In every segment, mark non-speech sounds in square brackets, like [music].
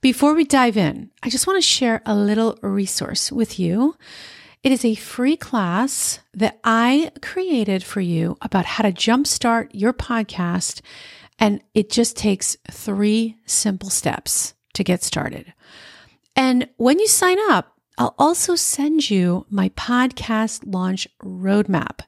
Before we dive in, I just want to share a little resource with you. It is a free class that I created for you about how to jumpstart your podcast. And it just takes three simple steps to get started. And when you sign up, I'll also send you my podcast launch roadmap.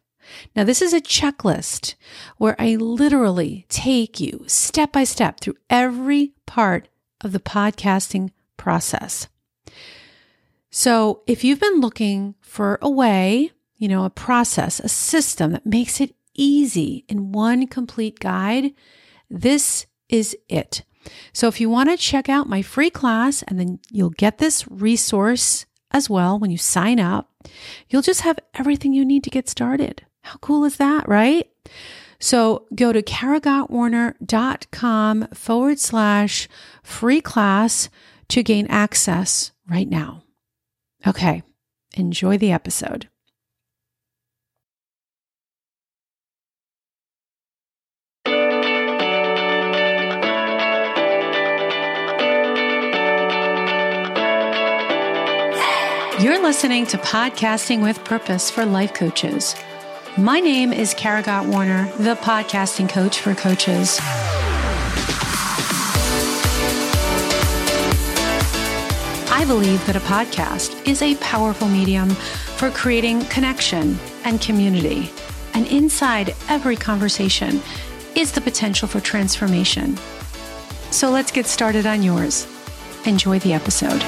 Now, this is a checklist where I literally take you step by step through every part of the podcasting process. So, if you've been looking for a way, you know, a process, a system that makes it easy in one complete guide, this is it. So, if you want to check out my free class and then you'll get this resource as well when you sign up, you'll just have everything you need to get started. How cool is that, right? So go to karagottwarner.com forward slash free class to gain access right now. Okay, enjoy the episode. You're listening to Podcasting with Purpose for Life Coaches. My name is Kara Gott Warner, the podcasting coach for coaches. I believe that a podcast is a powerful medium for creating connection and community. And inside every conversation is the potential for transformation. So let's get started on yours. Enjoy the episode.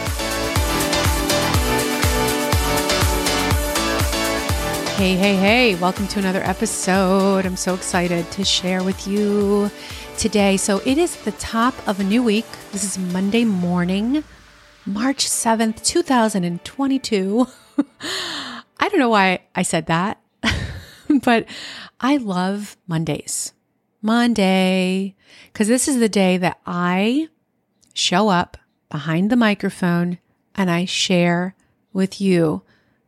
Hey, hey, hey, welcome to another episode. I'm so excited to share with you today. So, it is the top of a new week. This is Monday morning, March 7th, 2022. [laughs] I don't know why I said that, [laughs] but I love Mondays. Monday, because this is the day that I show up behind the microphone and I share with you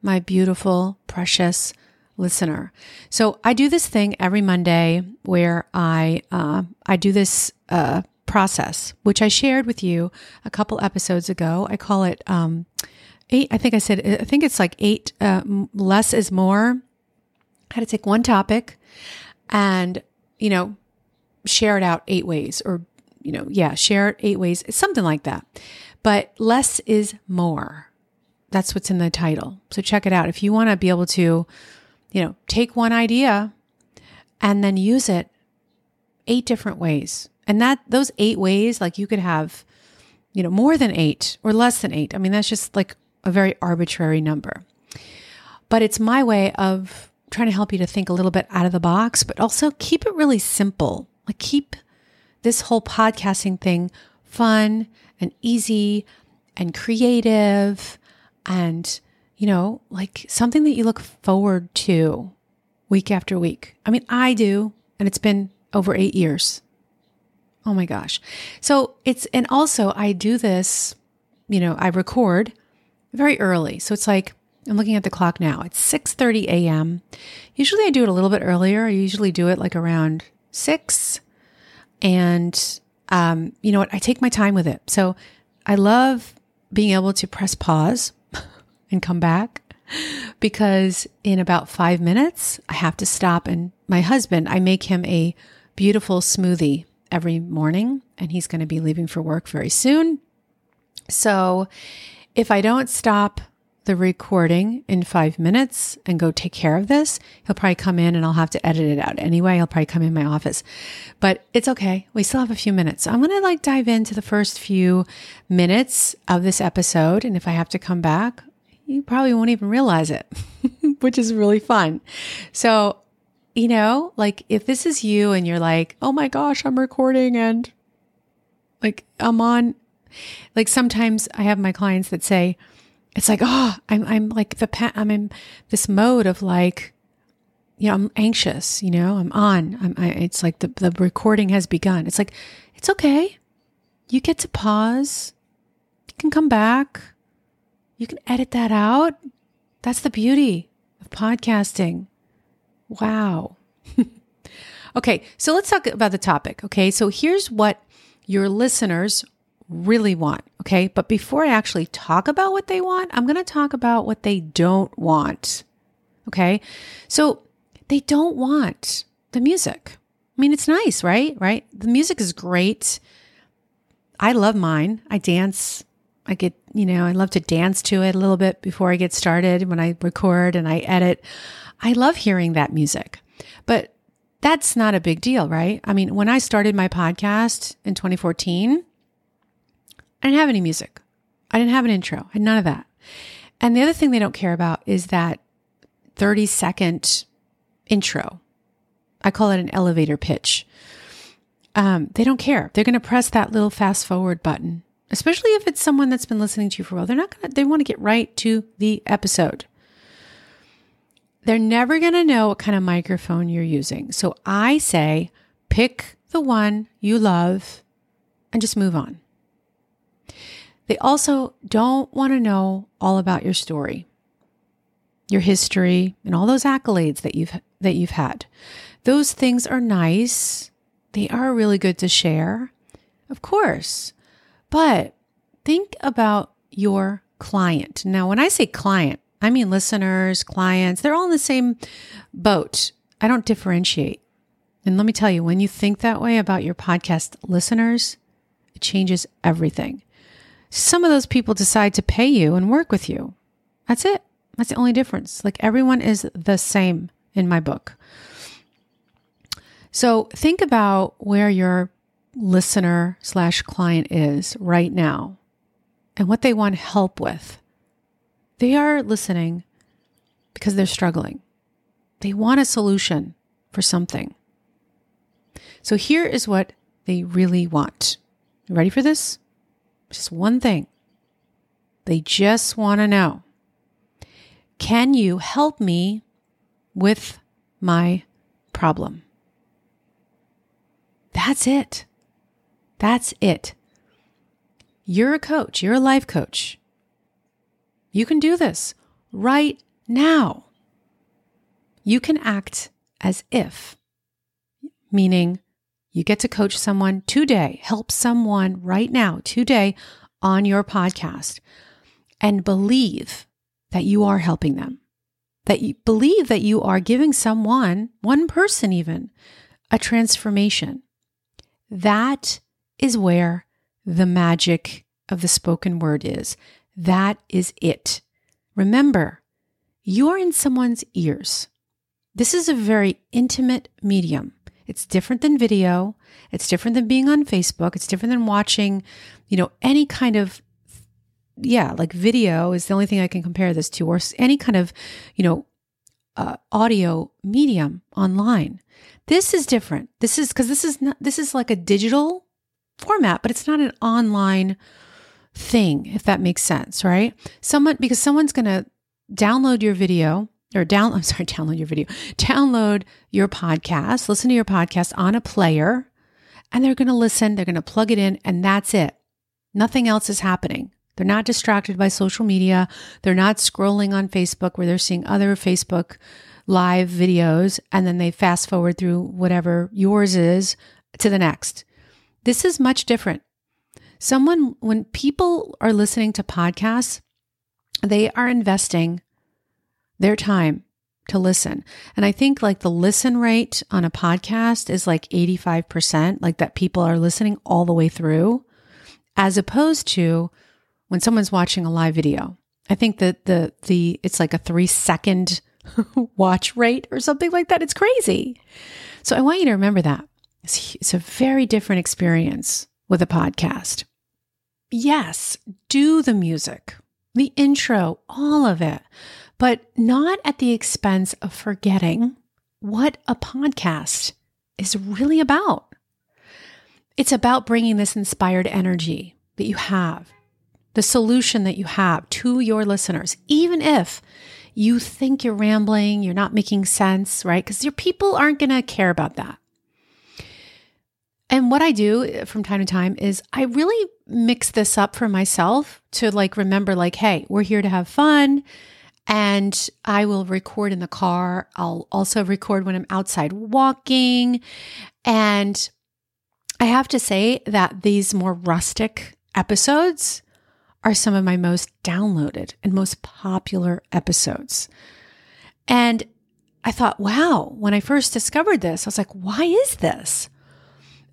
my beautiful, precious listener. So I do this thing every Monday where I uh, I do this uh, process, which I shared with you a couple episodes ago. I call it um, eight. I think I said I think it's like eight. Uh, less is more. How to take one topic and you know share it out eight ways, or you know yeah, share it eight ways, something like that. But less is more that's what's in the title. So check it out. If you want to be able to, you know, take one idea and then use it eight different ways. And that those eight ways, like you could have, you know, more than eight or less than eight. I mean, that's just like a very arbitrary number. But it's my way of trying to help you to think a little bit out of the box, but also keep it really simple. Like keep this whole podcasting thing fun and easy and creative and, you know, like something that you look forward to week after week. I mean, I do, and it's been over eight years. Oh my gosh. So it's, and also I do this, you know, I record very early. So it's like, I'm looking at the clock now. It's 6:30 a.m. Usually I do it a little bit earlier. I usually do it like around 6. And um, you know what? I take my time with it. So I love being able to press pause and come back because in about five minutes, I have to stop. And my husband, I make him a beautiful smoothie every morning, and he's going to be leaving for work very soon. So if I don't stop the recording in five minutes and go take care of this, he'll probably come in and I'll have to edit it out anyway. He'll probably come in my office, but it's okay. We still have a few minutes. So I'm going to like dive into the first few minutes of this episode. And if I have to come back, you probably won't even realize it, [laughs] which is really fun. So, you know, like if this is you and you're like, oh my gosh, I'm recording and like I'm on, like sometimes I have my clients that say, it's like, oh, I'm, I'm like the, pa- I'm in this mode of like, you know, I'm anxious, you know, I'm on, I'm, I, it's like the, the recording has begun. It's like, it's okay. You get to pause. You can come back you can edit that out. That's the beauty of podcasting. Wow. [laughs] okay, so let's talk about the topic. Okay, so here's what your listeners really want. Okay. But before I actually talk about what they want, I'm going to talk about what they don't want. Okay. So they don't want the music. I mean, it's nice, right? Right. The music is great. I love mine. I dance. I get, you know, I love to dance to it a little bit before I get started when I record and I edit. I love hearing that music. But that's not a big deal, right? I mean, when I started my podcast in 2014, I didn't have any music. I didn't have an intro. I had none of that. And the other thing they don't care about is that 30 second intro. I call it an elevator pitch. Um, they don't care. They're going to press that little fast forward button, especially if it's someone that's been listening to you for a while. They're not going to, they want to get right to the episode. They're never going to know what kind of microphone you're using. So I say pick the one you love and just move on. They also don't want to know all about your story, your history, and all those accolades that you've that you've had. Those things are nice. They are really good to share. Of course. But think about your client. Now, when I say client, I mean listeners, clients, they're all in the same boat. I don't differentiate. And let me tell you, when you think that way about your podcast listeners, it changes everything some of those people decide to pay you and work with you. That's it. That's the only difference. Like everyone is the same in my book. So think about where your listener slash client is right now and what they want help with. They are listening because they're struggling. They want a solution for something. So here is what they really want. You ready for this? Just one thing. They just want to know Can you help me with my problem? That's it. That's it. You're a coach, you're a life coach. You can do this right now. You can act as if, meaning you get to coach someone today, help someone right now, today on your podcast, and believe that you are helping them. That you believe that you are giving someone, one person even, a transformation. That is where the magic of the spoken word is. That is it. Remember, you're in someone's ears. This is a very intimate medium. It's different than video. It's different than being on Facebook. It's different than watching, you know, any kind of, yeah, like video is the only thing I can compare this to, or any kind of, you know, uh, audio medium online. This is different. This is because this is not, this is like a digital format, but it's not an online thing, if that makes sense, right? Someone, because someone's going to download your video or down, [laughs] I'm sorry, download your video, download your podcast, listen to your podcast on a player, and they're going to listen, they're going to plug it in, and that's it. Nothing else is happening. They're not distracted by social media. They're not scrolling on Facebook where they're seeing other Facebook live videos and then they fast forward through whatever yours is to the next. This is much different. Someone, when people are listening to podcasts, they are investing their time to listen. And I think like the listen rate on a podcast is like 85%, like that people are listening all the way through, as opposed to when someone's watching a live video. I think that the the it's like a 3 second [laughs] watch rate or something like that. It's crazy. So I want you to remember that. It's, a very different experience with a podcast. Yes, do the music, the intro, all of it but not at the expense of forgetting what a podcast is really about. It's about bringing this inspired energy that you have, the solution that you have to your listeners, even if you think you're rambling, you're not making sense, right? Because your people aren't going to care about that. And what I do uh, from time to time is I really mix this up for myself to like remember, like, hey, we're here to have fun and I will record in the car. I'll also record when I'm outside walking. And I have to say that these more rustic episodes are some of my most downloaded and most popular episodes. And I thought, wow, when I first discovered this, I was like, why is this?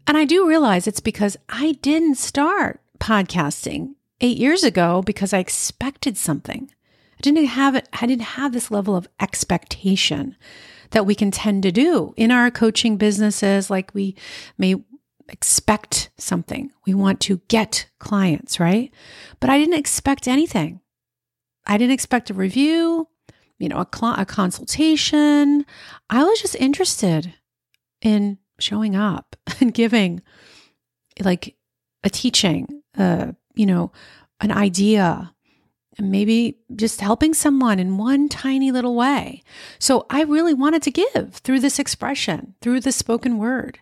And I do realize it's because I didn't start podcasting eight years ago because I expected something. I didn't have it, I didn't have this level of expectation that we can tend to do in our coaching businesses. Like we may expect something, we want to get clients, right? But I didn't expect anything. I didn't expect a review, you know, a, cl- a consultation. I was just interested in showing up [laughs] and giving like a teaching, uh, you know, an idea, and maybe just helping someone in one tiny little way. So I really wanted to give through this expression, through the spoken word.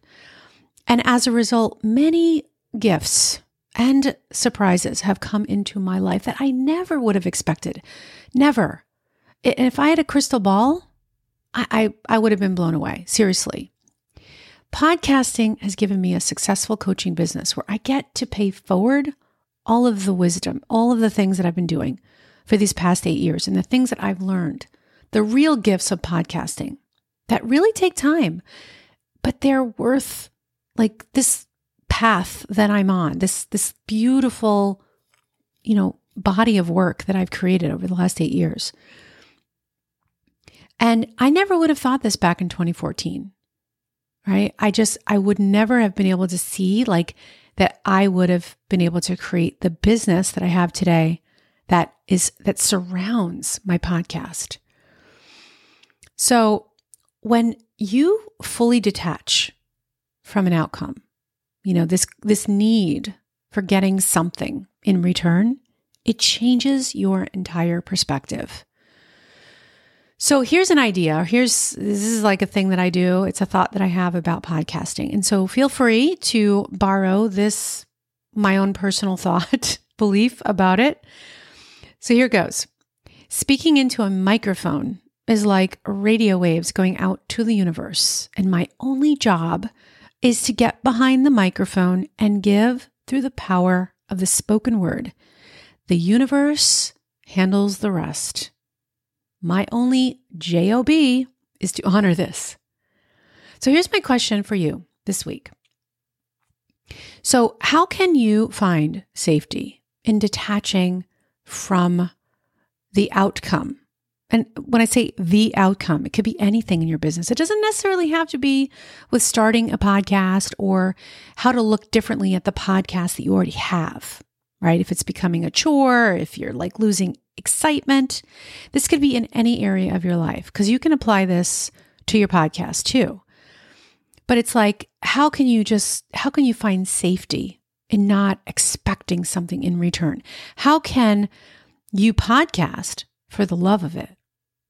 And as a result, many gifts and surprises have come into my life that I never would have expected. Never. If I had a crystal ball, I, I, I would have been blown away. Seriously. Podcasting has given me a successful coaching business where I get to pay forward all of the wisdom, all of the things that I've been doing for these past eight years and the things that I've learned, the real gifts of podcasting that really take time, but they're worth like this path that I'm on, this, this beautiful, you know, body of work that I've created over the last eight years. And I never would have thought this back in 2014 right? I just, I would never have been able to see like that I would have been able to create the business that I have today that is, that surrounds my podcast. So when you fully detach from an outcome, you know, this, this need for getting something in return, it changes your entire perspective. So here's an idea. Here's this is like a thing that I do. It's a thought that I have about podcasting. And so feel free to borrow this my own personal [laughs] thought, belief about it. So here goes. Speaking into a microphone is like radio waves going out to the universe, and my only job is to get behind the microphone and give through the power of the spoken word. The universe handles the rest. My only job is to honor this. So here's my question for you this week. So, how can you find safety in detaching from the outcome? And when I say the outcome, it could be anything in your business. It doesn't necessarily have to be with starting a podcast or how to look differently at the podcast that you already have, right? If it's becoming a chore, if you're like losing excitement. This could be in any area of your life because you can apply this to your podcast too. But it's like, how can you just, how can you find safety in not expecting something in return? How can you podcast for the love of it?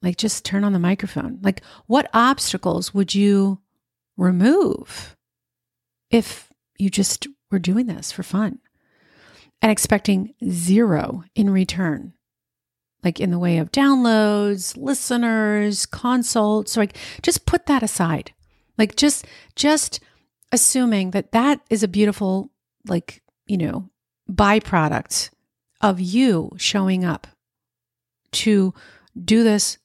Like, just turn on the microphone. Like, what obstacles would you remove if you just were doing this for fun and expecting zero in return? Like in the way of downloads, listeners, consults, like just put that aside. Like just just assuming that that is a beautiful like, you know, byproduct of you showing up to do this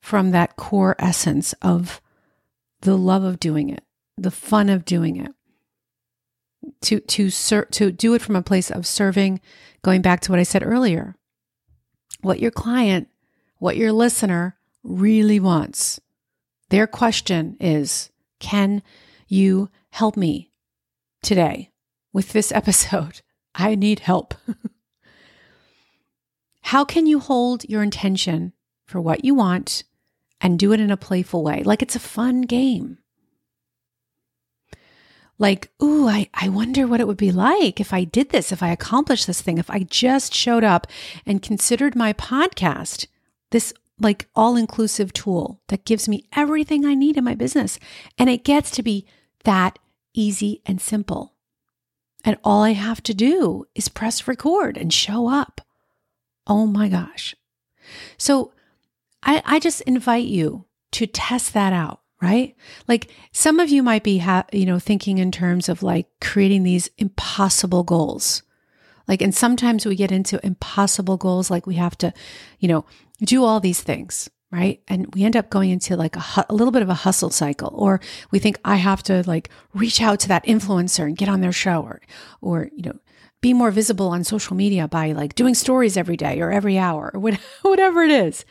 from that core essence of the love of doing it, the fun of doing it. To to ser- to do it from a place of serving, going back to what I said earlier, what your client, what your listener really wants. Their question is Can you help me today with this [laughs] episode? I need help. [laughs] How can you hold your intention for what you want and do it in a playful way, like it's a fun game? Like, ooh, I, I wonder what it would be like if I did this, if I accomplished this thing, if I just showed up and considered my podcast this like all inclusive tool that gives me everything I need in my business. And it gets to be that easy and simple. And all I have to do is press record and show up. Oh my gosh. So I, I just invite you to test that out right? Like some of you might be, ha- you know, thinking in terms of like creating these impossible goals. Like, and sometimes we get into impossible goals, like we have to, you know, do all these things, right? And we end up going into like a, a little bit of a hustle cycle, or we think I have to like reach out to that influencer and get on their show, or, or, you know, be more visible on social media by like doing stories every day or every hour or [laughs] whatever it is.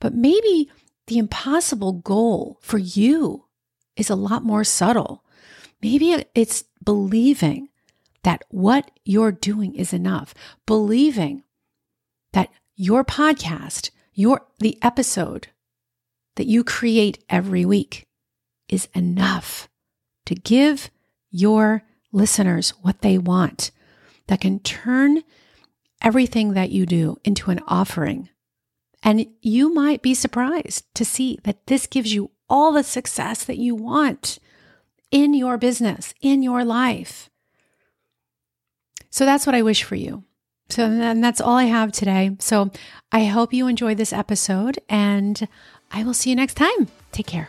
But maybe the impossible goal for you is a lot more subtle. Maybe it's believing that what you're doing is enough, believing that your podcast, your the episode that you create every week is enough to give your listeners what they want that can turn everything that you do into an offering. And you might be surprised to see that this gives you all the success that you want in your business, in your life. So that's what I wish for you. So and that's all I have today. So I hope you enjoyed this episode and I will see you next time. Take care.